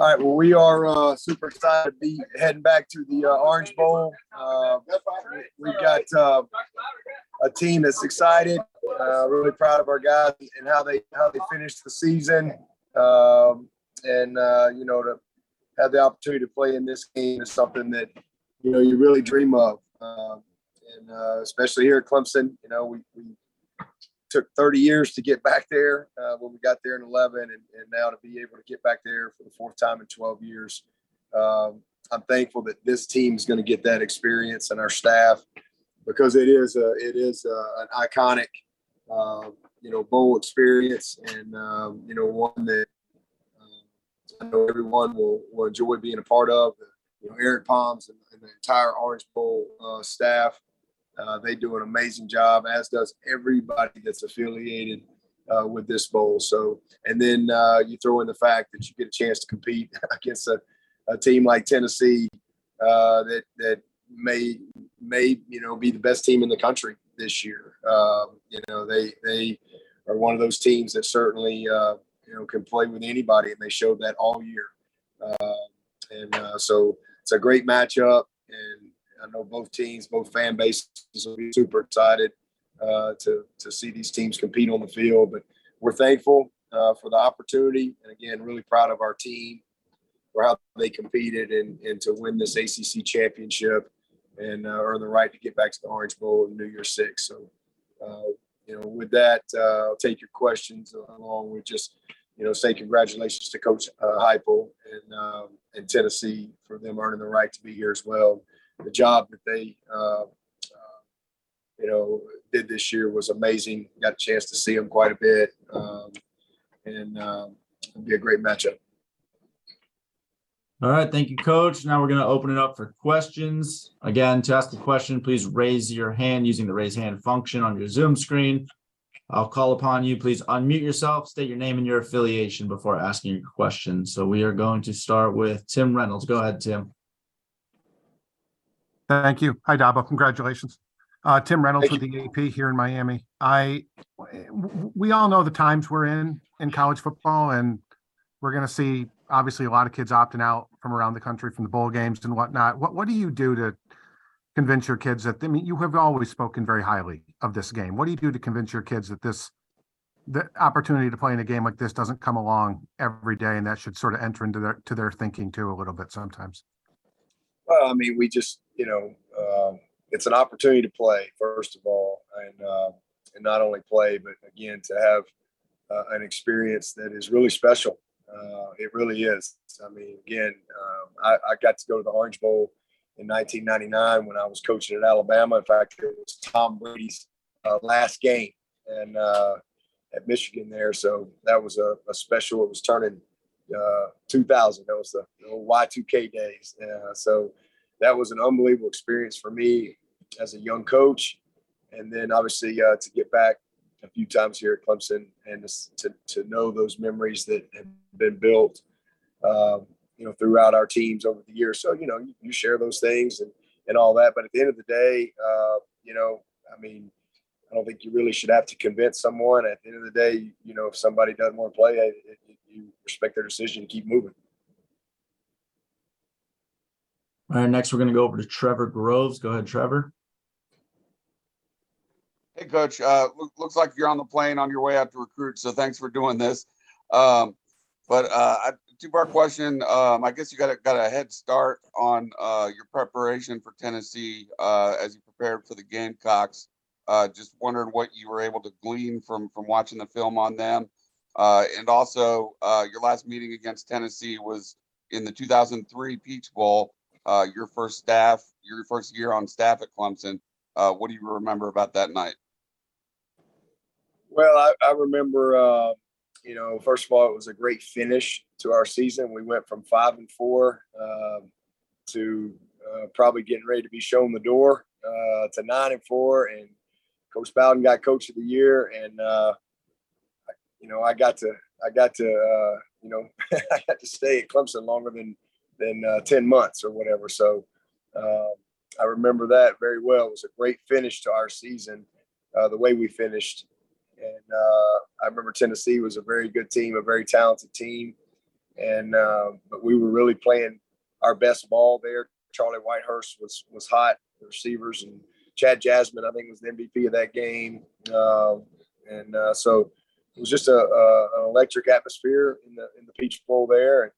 All right. Well, we are uh, super excited to be heading back to the uh, Orange Bowl. Uh, we've got uh, a team that's excited. Uh, really proud of our guys and how they how they finished the season. Um, and uh, you know to have the opportunity to play in this game is something that you know you really dream of. Um, and especially here at Clemson, you know we, we took 30 years to get back there uh, when we got there in 11 and, and, now to be able to get back there for the fourth time in 12 years. Um, i'm thankful that this team is going to get that experience and our staff because it is a, it is a, an iconic uh, you know bowl experience and um, you know one that um, i know everyone will, will enjoy being a part of you know eric Poms and, and the entire orange bowl uh, staff uh, they do an amazing job, as does everybody that's affiliated uh, with this bowl. So, and then uh, you throw in the fact that you get a chance to compete against a, a team like Tennessee uh, that that may may you know be the best team in the country this year. Um, you know, they they are one of those teams that certainly uh, you know can play with anybody, and they showed that all year. Uh, and so it's a great matchup, I know both teams, both fan bases will be super excited uh, to to see these teams compete on the field. But we're thankful uh, for the opportunity, and again, really proud of our team for how they competed and and to win this ACC championship and uh, earn the right to get back to the Orange Bowl in New Year's Six. So, uh, you know, with that, uh, I'll take your questions along with just you know say congratulations to Coach uh, Heupel and um, and Tennessee for them earning the right to be here as well the job that they, uh, uh, you know, did this year was amazing. Got a chance to see them quite a bit, um, and um, it'll be a great matchup. All right, thank you, Coach. Now we're going to open it up for questions. Again, to ask a question, please raise your hand using the raise hand function on your Zoom screen. I'll call upon you. Please unmute yourself, state your name and your affiliation before asking your question. So we are going to start with Tim Reynolds. Go ahead, Tim. Thank you. Hi, Dabo. Congratulations. Uh, Tim Reynolds with the AP here in Miami. I, we all know the times we're in in college football, and we're going to see obviously a lot of kids opting out from around the country from the bowl games and whatnot. What what do you do to convince your kids that I mean you have always spoken very highly of this game. What do you do to convince your kids that this the opportunity to play in a game like this doesn't come along every day, and that should sort of enter into their to their thinking too a little bit sometimes. Well, I mean, we just you know, um, it's an opportunity to play first of all, and uh, and not only play, but again to have uh, an experience that is really special. Uh, it really is. I mean, again, um, I, I, got to go to the Orange Bowl in 1999 when I was coaching at Alabama. In fact, it was Tom Brady's uh, last game and uh, at Michigan there, so that was a, a special. It was turning uh, 2000. That was the, the Y2K days. so that was an unbelievable experience for me as a young coach. And then obviously uh, to get back a few times here at Clemson and to, to know those memories that have been built, um, you know, throughout our teams over the years. So, you know, you, you, share those things and, and all that. But at the end of the day, uh, you know, I mean, I don't think you really should have to convince someone. At the end of the day, you know, if somebody doesn't want to play, you respect their decision, and keep moving. All right, next we're going to go over to Trevor Groves. Go ahead, Trevor. Hey, Coach. Uh, look, looks like you're on the plane on your way out to recruit, so thanks for doing this. Um, but uh, two-part question. Um, I guess you got a, got a head start on uh, your preparation for Tennessee uh, as you prepared for the Gamecocks. Uh, just wondering what you were able to glean from from watching the film on them, uh, and also uh, your last meeting against Tennessee was in the 2003 Peach Bowl uh, your first staff, your first year on staff at Clemson. Uh, what do you remember about that night? Well, I, I remember, uh, you know, first of all, it was a great finish to our season. We went from five and four um, to uh, probably getting ready to be shown the door uh, to nine and four, and Coach Bowden got Coach of the Year, and uh, you know, I got to, I got to, you know, I got to stay at Clemson longer than than uh, 10 months or whatever. So uh, I remember that very well. It was a great finish to our season, uh, the way we finished. And uh, I remember Tennessee was a very good team, a very talented team. and uh, but we were really playing our best ball there. Charlie Whitehurst was was hot receivers, and Chad Jasper I think was the MVP of that game, uh, and uh, so it was just a, a, an electric atmosphere in the in the Peach Bowl there, and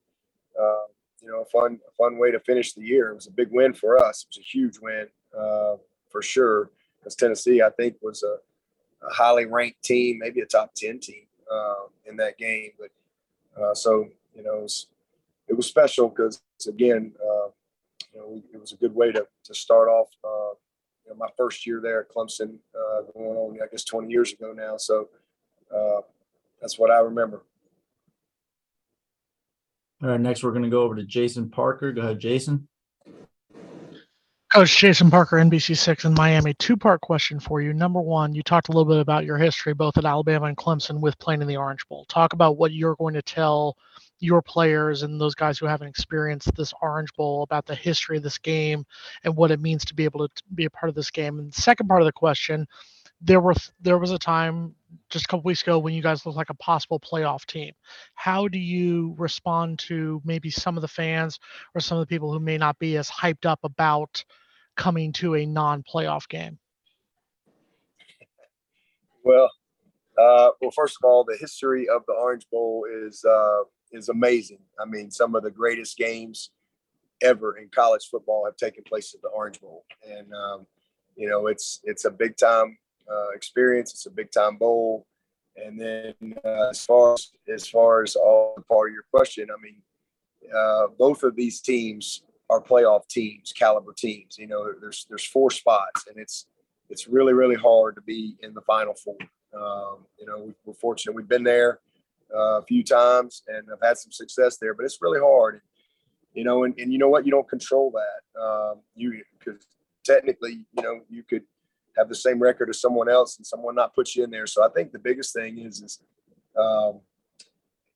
a fun fun way to finish the year. It was a big win for us. It was a huge win uh, for sure, because Tennessee I think was a, a, highly ranked team, maybe a top ten team uh, in that game, but so you know, it was, it was special because again, uh, you know, it was a good way to, to start off, uh, you know, my first year there at Clemson, uh, going on, I guess, 20 years ago now. So uh, that's what I remember. All right, next we're going to go over to Jason Parker. Go ahead, Jason. Coach Jason Parker, NBC6 in Miami. Two part question for you. Number one, you talked a little bit about your history both at Alabama and Clemson with playing in the Orange Bowl. Talk about what you're going to tell your players and those guys who haven't experienced this Orange Bowl about the history of this game and what it means to be able to be a part of this game. And second part of the question, there were there was a time just a couple weeks ago when you guys looked like a possible playoff team. How do you respond to maybe some of the fans or some of the people who may not be as hyped up about coming to a non-playoff game? Well, uh, well, first of all, the history of the Orange Bowl is uh, is amazing. I mean, some of the greatest games ever in college football have taken place at the Orange Bowl, and um, you know it's it's a big time uh, experience. It's a big time bowl, and then uh, as far as as far as all part of your question, I mean, uh, both of these teams are playoff teams, caliber teams. You know, there's there's four spots, and it's it's really really hard to be in the final four. Um, you know, we're fortunate we've been there uh, a few times and I've had some success there, but it's really hard. You know, and, and you know what? You don't control that. Um, you because technically, you know, you could have the same record as someone else and someone not put you in there. So I think the biggest thing is is um,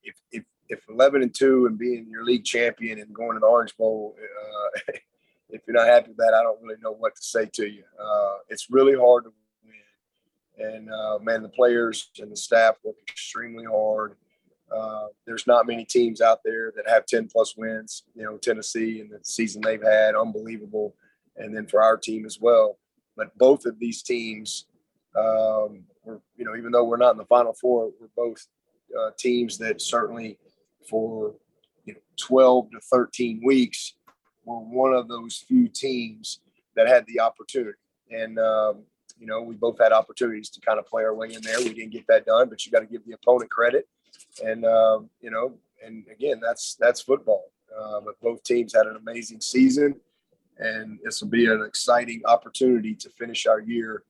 if if if 11 and two and being your league champion and going to the Orange Bowl, uh, if you're not happy with that, I don't really know what to say to you. Uh, it's really hard to win, and uh, man, the players and the staff work extremely hard. Uh, there's not many teams out there that have 10 plus wins. You know, Tennessee and the season they've had, unbelievable. And then for our team as well. But both of these teams, um, we're, you know, even though we're not in the Final Four, we're both uh, teams that certainly for you know 12 to 13 weeks were one of those few teams that had the opportunity. And um, you know, we both had opportunities to kind of play our way in there. We didn't get that done, but you got to give the opponent credit and um, you know, and again, that's that's football. Uh, but both teams had an amazing season, and this will be an exciting opportunity to finish our year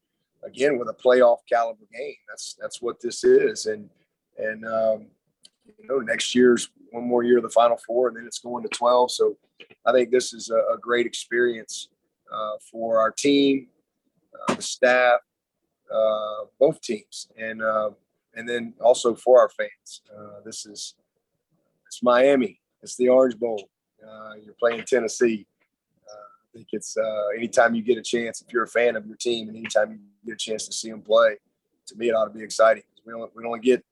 again with a playoff caliber game. That's that's what this is, and and um, you know, next year's one more year of the Final Four, and then it's going to twelve. So I think this is a, a great experience uh, for our team, uh, the staff, uh, both teams, and uh, and then also for our fans. Uh, this is it's Miami. It's the Orange Bowl. Uh, you're playing Tennessee. I think it's uh, anytime you get a chance, if you're a fan of your team, and anytime you get a chance to see them play, to me it ought to be exciting. We only we only get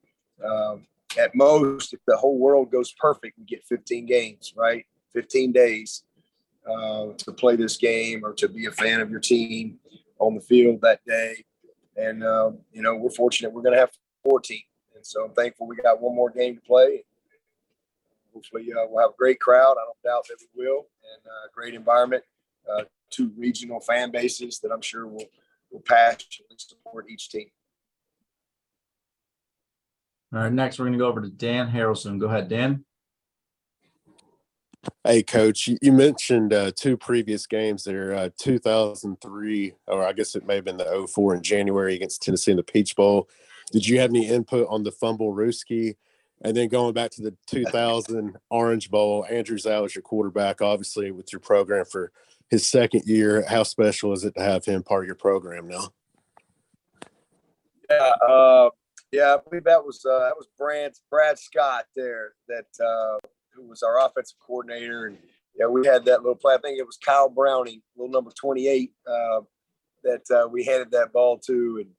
um, at most if the whole world goes perfect, we get 15 games, right? 15 days uh, to play this game or to be a fan of your team on the field that day. And um, you know, we're fortunate we're going to have 14. And so I'm thankful we got one more game to play. Hopefully, uh, we'll have a great crowd. I don't doubt that we will, and a uh, great environment. Uh, two regional fan bases that I'm sure will will passionately support each team. All right, next we're going to go over to Dan Harrelson. Go ahead, Dan. Hey, coach, you mentioned uh, two previous games there uh, 2003, or I guess it may have been the 04 in January against Tennessee in the Peach Bowl. Did you have any input on the fumblerooski? And then going back to the 2000 Orange Bowl, Andrew Zow was your quarterback, obviously with your program for his second year. How special is it to have him part of your program now? Yeah, uh, yeah, I believe that was uh, that was Brad Brad Scott there that uh, who was our offensive coordinator, and yeah, we had that little play. I think it was Kyle Browning, little number 28, uh, that uh, we handed that ball to, and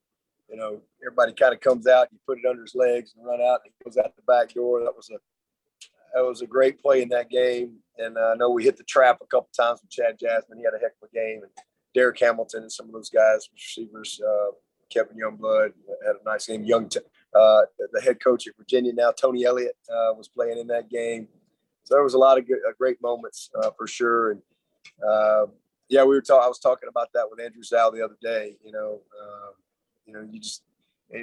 you know, everybody kind of comes out, you put it under his legs and run out, and he goes out the back door. That was a that was a great play in that game. And uh, I know we hit the trap a couple times with Chad Jasper. He had a heck of a game. And Derrick Hamilton and some of those guys, receivers, uh, Kevin Youngblood had a nice game. Young, uh, the head coach at Virginia now, Tony Elliott, uh, was playing in that game. So there was a lot of good, uh, great moments uh, for sure. And uh, yeah, we were talking. I was talking about that with Andrew Zow the other day. You know, um, you know, you just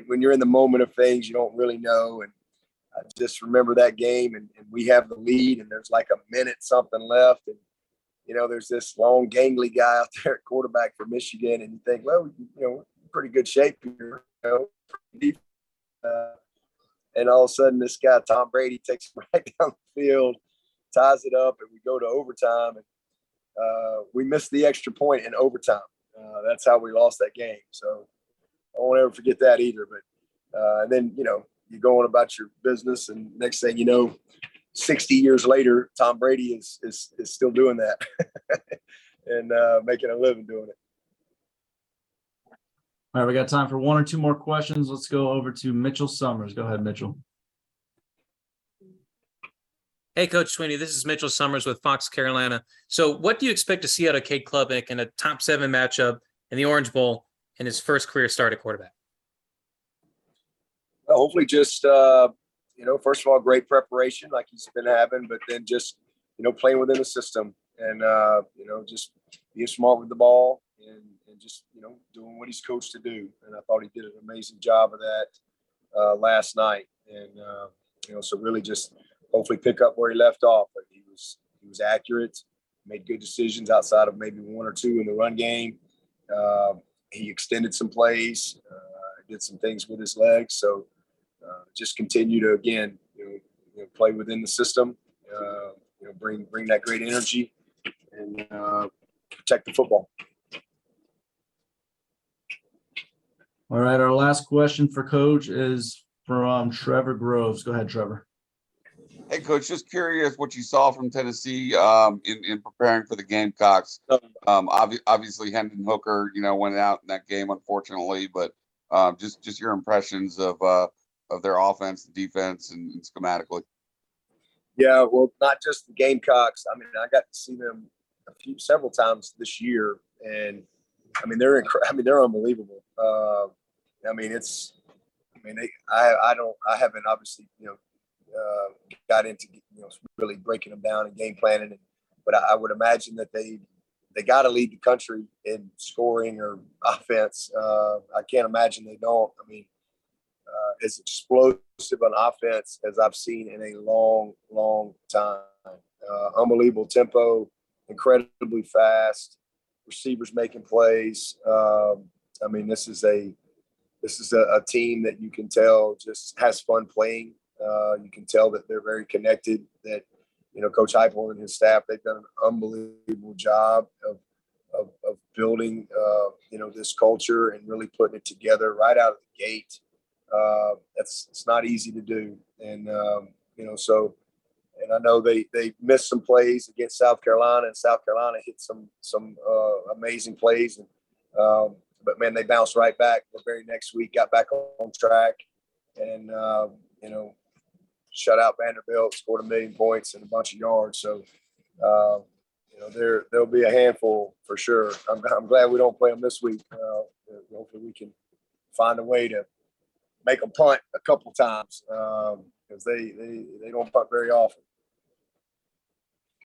when you're in the moment of things, you don't really know. And I just remember that game, and, and we have the lead, and there's like a minute something left, and you know, there's this long, gangly guy out there at quarterback for Michigan, and you think, well, you know, pretty good shape here, you know. Uh, and all of a sudden, this guy Tom Brady takes right down the field, ties it up, and we go to overtime, and uh, we missed the extra point in overtime. Uh, that's how we lost that game. So I won't ever forget that either. But uh, and then you know you're going about your business, and next thing you know, 60 years later, Tom Brady is is, is still doing that and uh, making a living doing it. All right, we got time for one or two more questions. Let's go over to Mitchell Summers. Go ahead, Mitchell. Hey, Coach Swinney, this is Mitchell Summers with Fox Carolina. So, what do you expect to see out of Cade Klubnik in a top seven matchup in the Orange Bowl in his first career start at quarterback? Hopefully, just uh, you know, first of all, great preparation like he's been having, but then just you know, playing within the system and uh, you know, just being smart with the ball and and just you know doing what he's coached to do. And I thought he did an amazing job of that uh, last night. And uh, you know, so really just hopefully pick up where he left off. But he was he was accurate, made good decisions outside of maybe one or two in the run game. Uh, he extended some plays, uh, did some things with his legs. So uh, just continue to again, you know, you know, play within the system. Uh, you know, bring bring that great energy and protect the football. All right, our last question for Coach is from Trevor Groves. Go ahead, Trevor. Hey, Coach, just curious what you saw from Tennessee um, in, in preparing for the Gamecocks. Um, ob- obviously, Hendon Hooker, you know, went out in that game, unfortunately, but um, just just your impressions of uh, of their offense, defense, and, and schematically. Yeah, well, not just the Gamecocks. I mean, I got to see them a few several times this year, and I mean, they're incredible. I mean, they're unbelievable. Uh, I mean, it's. I mean, they, I I don't. I haven't obviously you know uh, got into you know really breaking them down and game planning, and, but I, I would imagine that they they got to lead the country in scoring or offense. Uh, I can't imagine they don't. I mean, as explosive on offense as I've seen in a long, long time. Uh, unbelievable tempo, incredibly fast, receivers making plays. Um, I mean, this is a this is a, a, team that you can tell just has fun playing. Uh, you can tell that they're very connected. That you know, Coach Heupel and his staff they've done an unbelievable job of of, of building uh, you know this culture and really putting it together right out of the gate. Uh, it's not easy to do, and um, you know so. And I know they they missed some plays against South Carolina, and South Carolina hit some some uh, amazing plays, and um, but man, they bounced right back the very next week, got back on track, and uh, you know shut out Vanderbilt, scored a million points and a bunch of yards. So, uh, you know, there there'll be a handful for sure. I'm, I'm glad we don't play them this week. Uh, hopefully, we can find a way to make them punt a couple times because um, they, they they don't punt very often.